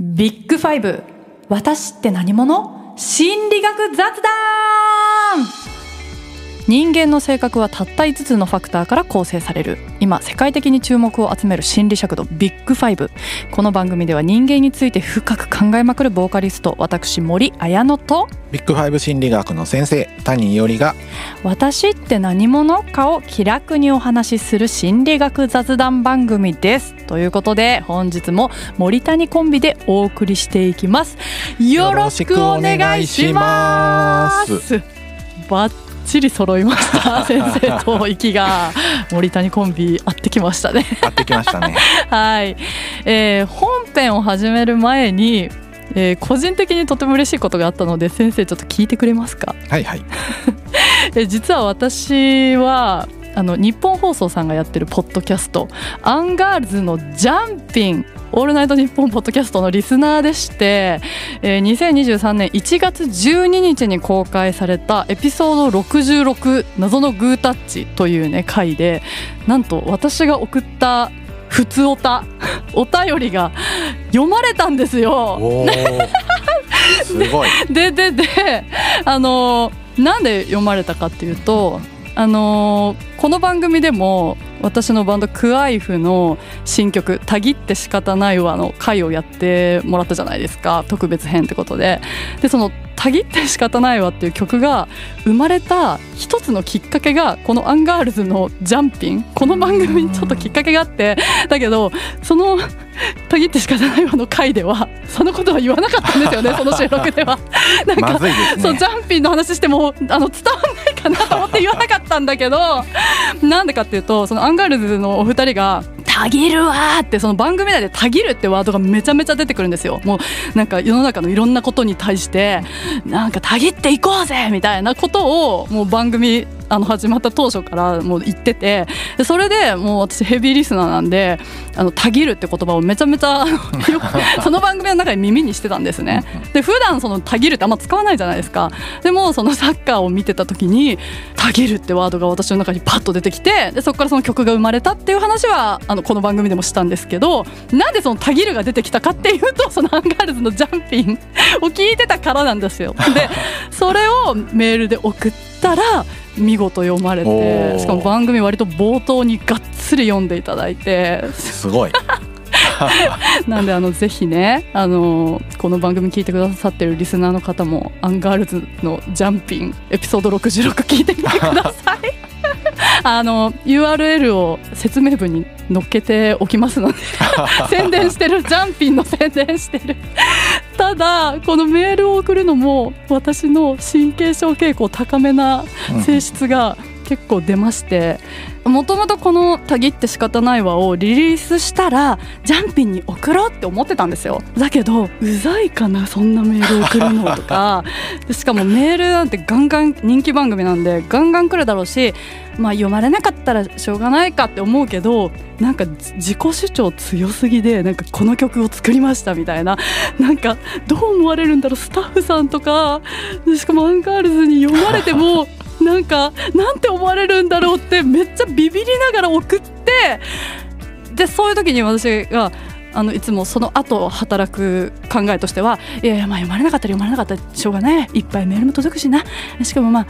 ビッグファイブ。私って何者？心理学雑談。人間の性格はたった5つのファクターから構成される。今世界的に注目を集める心理尺度ビッグファイブ。この番組では人間について深く考えまくるボーカリスト私森綾乃とビッグファイブ心理学の先生谷伊織が私って何者かを気楽にお話しする心理学雑談番組です。ということで本日も森谷コンビでお送りしていきます。よろしくお願いしますバッチリ揃いました。先生と息が森谷コンビ合ってきましたね。合ってきましたね。はい、えー本編を始める前に、えー個人的にとても嬉しいことがあったので先生ちょっと聞いてくれますか？はいはい。え実は私はあの日本放送さんがやってるポッドキャスト「アンガールズのジャンピン」「オールナイトニッポン」ポッドキャストのリスナーでして、えー2023年1月12日に公開されたエピソード66「謎のグータッチ」というね回で。なんと私が送った普通おた お便りが読まれたんですよ。すごい。ででであのなんで読まれたかっていうとあのこの番組でも私のバンドクワイフの新曲「たぎって仕方ないわ」の回をやってもらったじゃないですか。特別編ってことで。でその「たぎって仕方ないわ」っていう曲が生まれた一つのきっかけがこのアンガールズの「ジャンピン」この番組にちょっときっかけがあって。だけどその「たぎって仕方ないわ」の回ではそのことは言わなかったんですよねその収録では。なんかまずいですそうねジャンピンの話してもあの伝わんないかなと思って言わなかったんだけど なんでかっていうとそのアンガールズのお二人が「たぎるわ!」ってその番組内で「たぎる」ってワードがめちゃめちゃ出てくるんですよ。もうなんか世の中のいろんなことに対してなんかたぎっていこうぜみたいなことをもう番組あの始まった当初からもう言っててでそれでもう私ヘビーリスナーなんで「あのたぎる」って言葉をめちゃめちゃ その番組の中で耳にしてたんですね。で普段その「たぎる」ってあんま使わないじゃないですか。でもそのサッカーを見てた時に「たぎる」ってワードが私の中にパッと出てきてでそこからその曲が生まれたっていう話はあのこの番組でもしたんですけどなんでその「たぎる」が出てきたかっていうとそのアンガールズの「ジャンピン」を聞いてたからなんですよ。でそれをメールで送ったら見事読まれおてー。しかも番組割と冒頭にがっつり読んでいただいて。すごい。なんであのぜひねあのこの番組聞いてくださってるリスナーの方もアンガールズのジャンピンエピソード66聞いてみてください。あの URL を説明文に載っけておきますので。宣伝してる。ジャンピンの宣伝してるただこのメールを送るのも私の神経症傾向高めな性質が結構出ましてもともとこの「たぎって仕方ないわ」をリリースしたらジャンピンに送ろうって思ってたんですよ。だけどうざいかなそんなメール送るのとか。でしかもメールなんてガンガン人気番組なんでガンガン来るだろうしまあ読まれなかったらしょうがないかって思うけどなんかじ自己主張強すぎでなんかこの曲を作りましたみたいな。なんかどう思われるんだろうスタッフさんとか。でしかもアンガールズに読まれても なんかなんて思われるんだろうってめっちゃビビりながら送ってでそういう時に私があのいつもその後働く考えとしてはいやいやまあ読まれなかったら読まれなかったらしょうがないいっぱいメールも届くしな。しかもまあ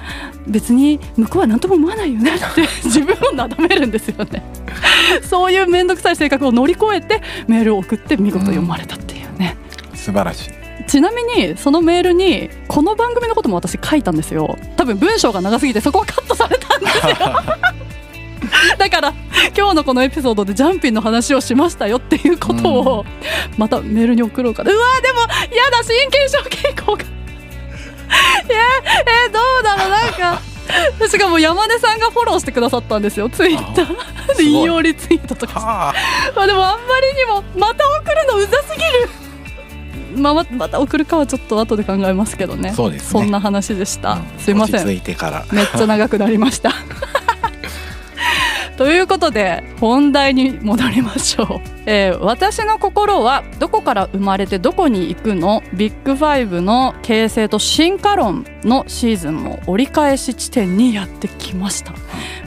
別に向こうは何とも思わないよねって 自分をなだめるんですよね。そういう面倒くさい性格を乗り越えてメールを送って見事読まれたっていうね、素晴らしいちなみにそのメールにこの番組のことも私書いたんですよ。多分文章が長すぎてそこはカットされたんですよ。だから今日のこのエピソードでジャンピンの話をしましたよっていうことをまたメールに送ろうかな。うわーでもやだ神経症傾向がええどうだろうなんか。しかも山根さんがフォローしてくださったんですよツイッター。で引用リツイートとかあでもあんまりにもまた送るのうざすぎるまあままた送るかはちょっと後で考えますけどね。そうですね。んな話でした、うん。すいません。いてから。めっちゃ長くなりました。ということで本題に戻りましょう、えー私の心はどこから生まれてどこに行くの？ビッグファイブの形成と進化論のシーズンも折り返し地点にやってきました。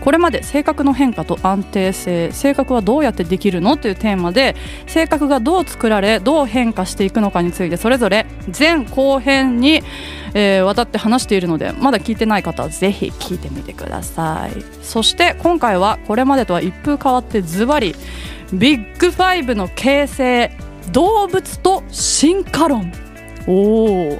これまで性格の変化と安定性性格はどうやってできるの？というテーマで性格がどう作られどう変化していくのかについてそれぞれ前後編に、えー、わたって話しているのでまだ聞いてない方はぜひ聞いてみてください。そして今回はこれまでとは一風変わってズバリビッグファイブの形成動物と進化論。おお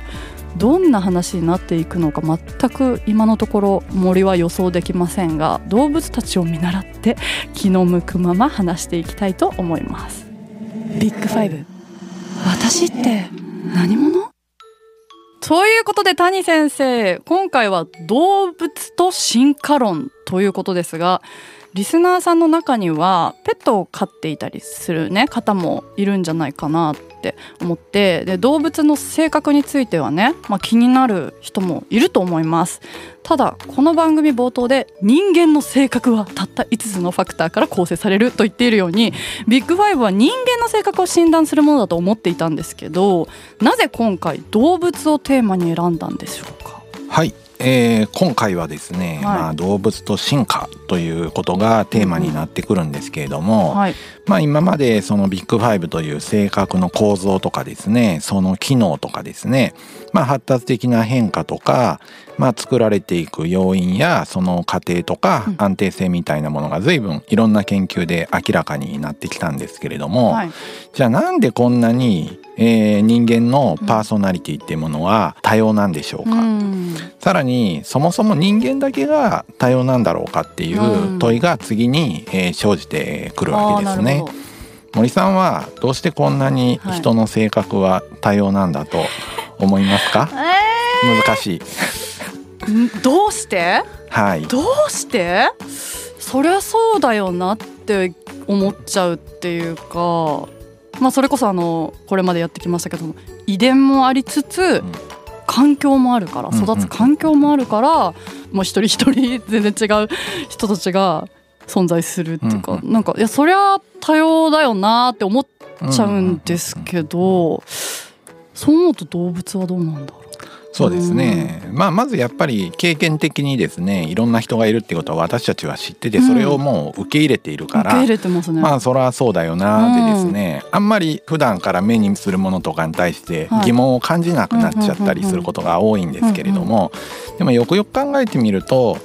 どんな話になっていくのか全く今のところ森は予想できませんが動物たちを見習って気の向くまま話していきたいと思います。ビッグファイブ私って何者？ということで谷先生今回は動物と進化論ということですがリスナーさんの中にはペットを飼っていたりする、ね、方もいるんじゃないかなって思ってで動物の性格についてはね、まあ、気になる人もいると思います。ただこの番組冒頭で人間の性格はたった5つのファクターから構成されると言っているようにビッグファイブは人間の性格を診断するものだと思っていたんですけどなぜ今回動物をテーマに選んだんでしょうか？はい、えー今回はですね、はい。まあ、動物と進化ということがテーマになってくるんですけれども、はい。まあ、今までそのビッグファイブという性格の構造とかですねその機能とかですね、まあ、発達的な変化とか、まあ、作られていく要因やその過程とかうん。安定性みたいなものが随分いろんな研究で明らかになってきたんですけれども、はい。じゃあなんでこんなに、えー人間のパーソナリティっていうものは多様なんでしょうか、うん。さらにそもそも人間だけが多様なんだろうかっていうんう問いが次に、えー生じてくるわけですね。森さんはどうしてこんなに人の性格は多様なんだと思いますか、難しい。ん？どうして？はい。どうして？そりゃそうだよなって思っちゃうっていうか。まあそれこそあのこれまでやってきましたけども遺伝もありつつ、ん。環境もあるからうんうん育つ環境もあるから、もう一人一人全然違う人たちが存在するっていうか、うんなんかいやそりゃ多様だよなって思っちゃうんですけど、そう思うと動物はどうなんだろうそうですね、まあまずやっぱり経験的にですねいろんな人がいるってことは私たちは知っててそれをもう受け入れているから、受け入れてまあそりゃそうだよなでですね、あんまり普段から目にするものとかに対してはい。疑問を感じなくなっちゃったりすることが多いんですけれどもでもよくよく考えてみると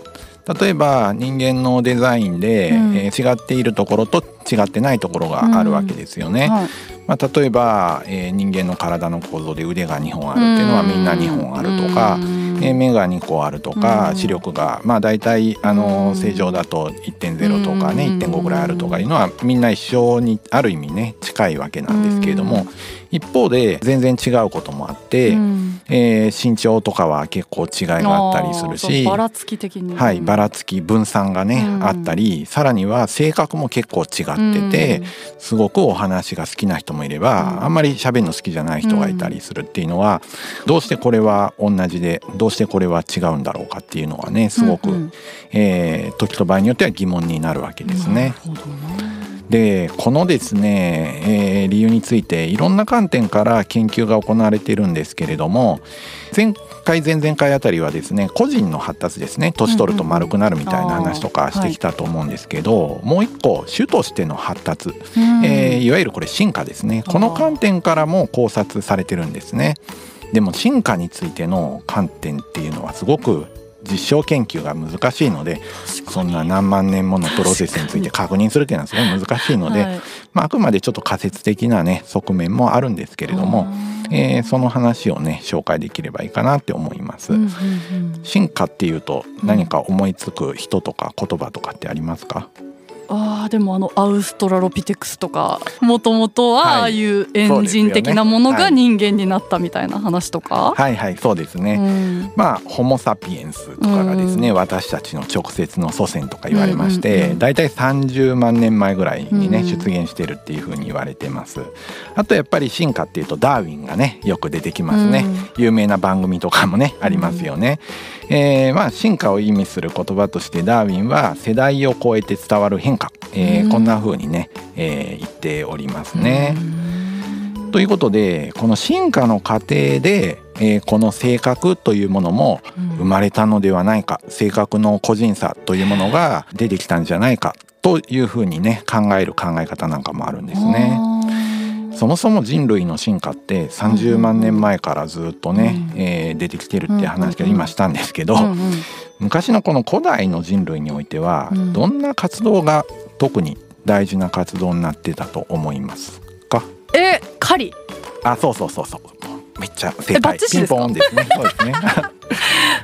例えば人間のデザインで、うん。えー違っているところと違ってないところがあるわけですよね。はいまあ、例えば、えー人間の体の構造で腕が2本あるっていうのはみんな2本あるとか、うん。えー目が2個あるとか、うん。視力がまあ大体あうん。の正常だと1.0とかねうん。1.5ぐらいあるとかいうのはみんな一緒にある意味ね近いわけなんですけれどもうん一方で全然違うこともあって、うん。えー身長とかは結構違いがあったりするし。ばらつき的にはい、ばらつき分散がね、うん。あったりさらには性格も結構違ってて、すごくお話が好きな人もいれば、うん。あんまり喋るの好きじゃない人がいたりするっていうのは、どうしてこれは同じでどうしてこれは違うんだろうかっていうのはねすごく、うんうん。えー時と場合によっては疑問になるわけですね。なるほどなでこのですね、えー理由についていろんな観点から研究が行われているんですけれども前回前々回あたりはですね個人の発達ですね年取ると丸くなるみたいな話とかしてきたと思うんですけど、もう一個種としての発達、うん。えーいわゆるこれ進化ですね。この観点からも考察されてるんですね。でも進化についての観点っていうのはすごく実証研究が難しいのでそんな何万年ものプロセスについて確認するっていうのはすごい難しいので、はい。まあ、あくまでちょっと仮説的なね側面もあるんですけれども、えーその話をね紹介できればいいかなって思います。うんうんうん。進化っていうと何か思いつく人とか言葉とかってありますか、あーでもあのアウストラロピテクスとかもともとははい。ああいうエンジン的なものが人間になったみたいな話とか、はいはいそうですね。うん。まあホモ・サピエンスとかがですね、うん。私たちの直接の祖先とか言われまして、うんうんうんだいたい30万年前ぐらいにね、うん出現してるっていうふうに言われてます。あとやっぱり進化っていうとダーウィンがねよく出てきますね、有名な番組とかもねありますよね、えーまあ進化を意味する言葉としてダーウィンは世代を超えて伝わる変進化、えー、こんな風にね、えー、言っておりますね。ということでこの進化の過程で、えー、この性格というものも生まれたのではないか、うん、性格の個人差というものが出てきたんじゃないかというふうにね考える考え方なんかもあるんですね。そもそも人類の進化って30万年前からずっとね、うん、えー、出てきてるって話が今したんですけど、うんうん、昔のこの古代の人類においては、どんな活動が特に大事な活動になってたと思いますか？え狩り？あそうそうそうそう。めっちゃ正解。ピンポンですね。そうですね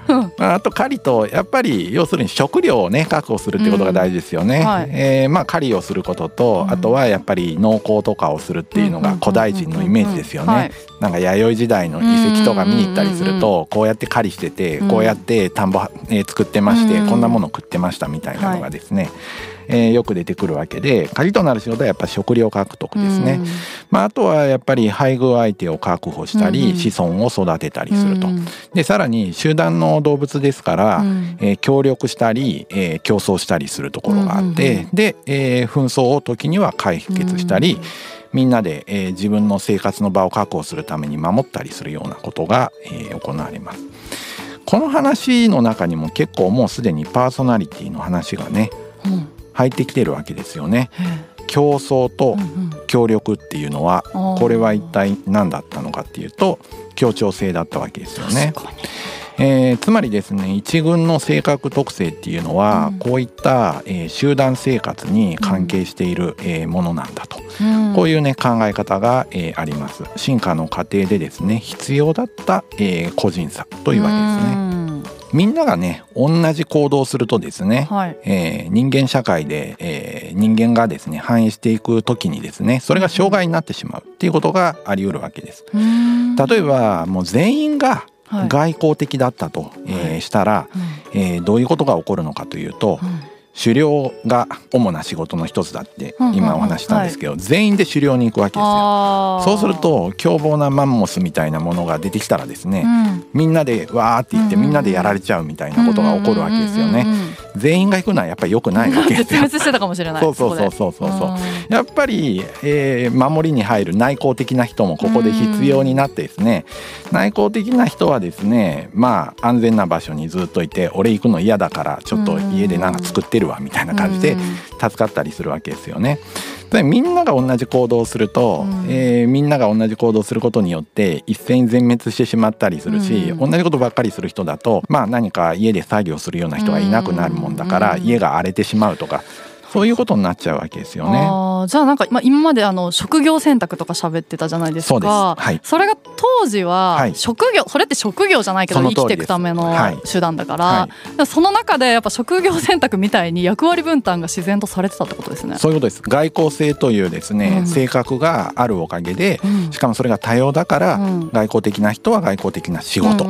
あと狩りとやっぱり要するに食料をね確保するってことが大事ですよね。うんはい、えー、まあ狩りをすることと、あとはやっぱり農耕とかをするっていうのが古代人のイメージですよね。なんか弥生時代の遺跡とか見に行ったりするとこうやって狩りしててこうやって田んぼ、えー、作ってましてこんなもの食ってましたみたいなのがですね、はいえー、よく出てくるわけで鍵となる仕事はやっぱ食料獲得ですね、うん、まあ、あとはやっぱり配偶相手を確保したり、うん、子孫を育てたりすると、うん、でさらに集団の動物ですから、うん、えー、協力したり、えー、競争したりするところがあって、で、えー、紛争を時には解決したり、みんなで、えー、自分の生活の場を確保するために守ったりするようなことが、えー、行われます。この話の中にも結構もうすでにパーソナリティの話がね、うん入ってきてるわけですよね。競争と協力っていうのはこれは一体何だったのかっていうと協調性だったわけですよね。えー、つまりですね一軍の性格特性っていうのは、うん、こういった、えー、集団生活に関係している、うん、えー、ものなんだと、うん、こういうね考え方が、えー、あります。進化の過程でですね必要だった、えー、個人差というわけですね。みんながね同じ行動をするとですね、はい、えー、人間社会で、えー、人間がですね反映していく時にですねそれが障害になってしまうっていうことがあり得るわけです。例えばもう全員が外交的だったと、はい、えー、したら、はい、えー、どういうことが起こるのかというと、狩猟が主な仕事の一つだって今お話したんですけど、全員で狩猟に行くわけですよ。そうすると凶暴なマンモスみたいなものが出てきたらですね、みんなでわーって言ってみんなでやられちゃうみたいなことが起こるわけですよね。全員が行くのはやっぱり良くないわけですよ。滅してたかもしれない。そうそうそうそうそうそう。やっぱり、えー、守りに入る内向的な人もここで必要になってですね、内向的な人はですね、まあ安全な場所にずっといて、俺行くの嫌だからちょっと家でなんか作ってるわみたいな感じで助かったりするわけですよね。でみんなが同じ行動をすると、うん、えー、みんなが同じ行動をすることによって一斉に全滅してしまったりするし、うん、同じことばっかりする人だと、まあ、何か家で作業するような人がいなくなるもんだから、家が荒れてしまうとかそういうことになっちゃうわけですよね。じゃあなんか、まあ、今まであの職業選択とか喋ってたじゃないですか。そはい、それが当時は職業、はい、それって職業じゃないけど生きていくための手段だから、はい、その中でやっぱ職業選択みたいに役割分担が自然とされてたってことですね。そういうことです。外交性というですね、うん、性格があるおかげで、うん、しかもそれが多様だから、うん、外交的な人は外交的な仕事、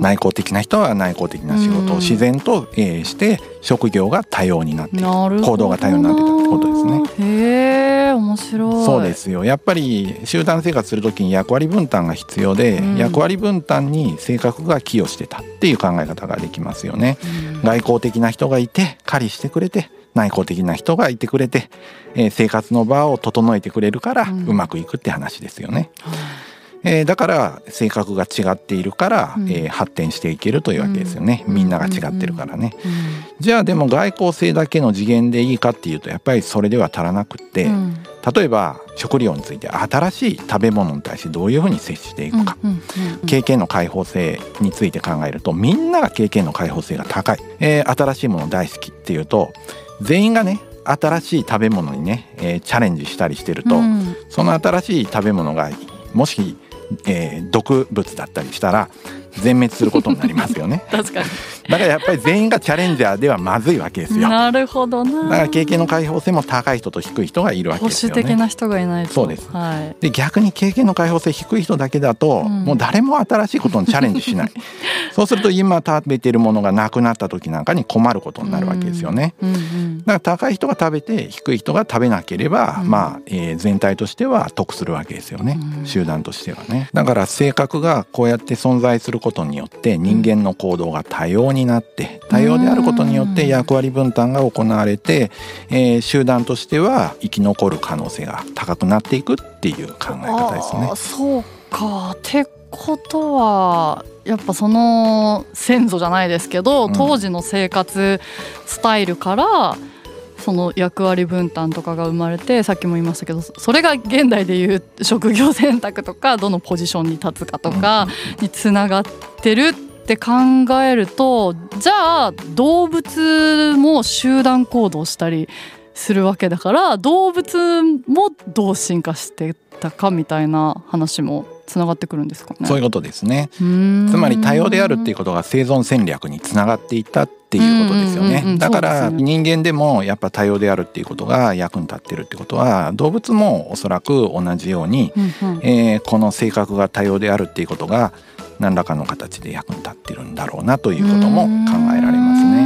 内向的な人は内向的な仕事を自然と、えー、して職業が多様になって行動が多様になってたってことですね。へえ面白い。そうですよやっぱり集団生活する時に役割分担が必要で、うん、役割分担に性格が寄与してたっていう考え方ができますよね。うん、外交的な人がいて狩りしてくれて内向的な人がいてくれて、えー、生活の場を整えてくれるから、うまくいくって話ですよね。うんえー、だから性格が違っているから、うん、えー、発展していけるというわけですよね、うん、みんなが違ってるからね、うん、じゃあでも外交性だけの次元でいいかっていうとやっぱりそれでは足らなくって、例えば食料について新しい食べ物に対してどういうふうに接していくか、経験の開放性について考えるとみんなが経験の開放性が高い、えー、新しいもの大好きっていうと全員がね新しい食べ物にね、えー、チャレンジしたりしてると、その新しい食べ物がもしえー、毒物だったりしたら全滅することになりますよね。確かに。だからやっぱり全員がチャレンジャーではまずいわけですよ。なるほどな。だから経験の開放性も高い人と低い人がいるわけですよね。保守的な人がいないと。そうです、はい、で逆に経験の開放性低い人だけだと、うん、もう誰も新しいことにチャレンジしない。そうすると今食べてるものがなくなった時なんかに困ることになるわけですよね、うんうん、だから高い人が食べて低い人が食べなければ、うん、まあ、えー、全体としては得するわけですよね、集団としてはね。だから性格がこうやって存在することによって人間の行動が多様様になって多様であることによって役割分担が行われて、えー、集団としては生き残る可能性が高くなっていくっていう考え方ですね。そうか。ってことはやっぱその先祖じゃないですけど、当時の生活スタイルからその役割分担とかが生まれてさっきも言いましたけどそれが現代でいう職業選択とかどのポジションに立つかとかにつながってるって考えるとじゃあ動物も集団行動したりするわけだから動物もどう進化してたかみたいな話もつながってくるんですかね。そういうことですね。つまり多様であるっていうことが生存戦略につながっていったっていうことですよね。だから人間でもやっぱ多様であるっていうことが役に立ってるってことは動物もおそらく同じように、えー、この性格が多様であるっていうことが何らかの形で役に立ってるんだろうなということも考えられますね。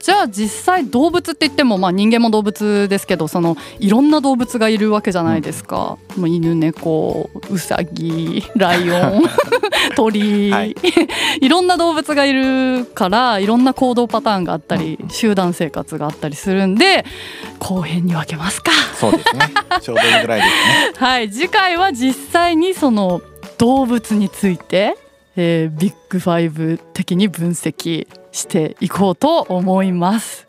じゃあ実際動物って言ってもまあ人間も動物ですけどそのいろんな動物がいるわけじゃないですか、うん、犬猫うさぎライオン 鳥、はい、いろんな動物がいるからいろんな行動パターンがあったり、うん、集団生活があったりするんで後編に分けますか。そうですね。ちょうどいいぐらいですね。はい。次回は実際にその動物についてえー、ビッグファイブ的に分析していこうと思います。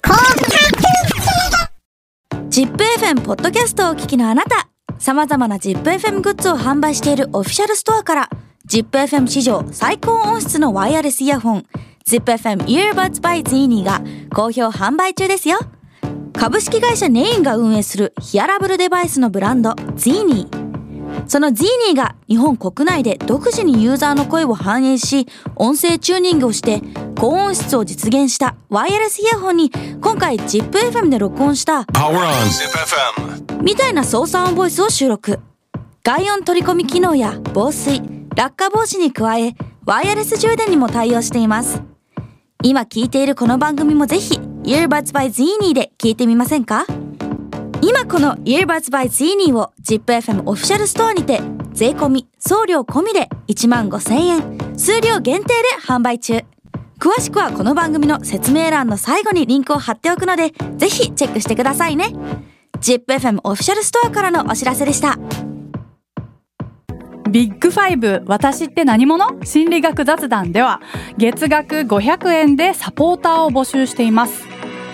ZIPFM ポッドキャストをお聞きのあなた。さまざまな ZIPFM グッズを販売しているオフィシャルストアから ZIPFM 史上最高音質のワイヤレスイヤホン ZIPFM Earbuds by Zini が好評販売中ですよ。株式会社ネインが運営するヒアラブルデバイスのブランド Zini その z ーニーが日本国内で独自にユーザーの声を反映し、音声チューニングをして高音質を実現したワイヤレスイヤホンに今回 ZIPFM で録音したみたいな操作音ボイスを収録。外音取り込み機能や防水、落下防止に加え、ワイヤレス充電にも対応しています。今聞いているこの番組もぜひ Earbuds by Zini で聞いてみませんか？今この Earbuds by Zini を ZIPFM オフィシャルストアにて税込み送料込みで1万5000円数量限定で販売中。詳しくはこの番組の説明欄の最後にリンクを貼っておくのでぜひチェックしてくださいね。ZIPFM オフィシャルストアからのお知らせでした。ビッグファイブ私って何者？心理学雑談では月額500円でサポーターを募集しています。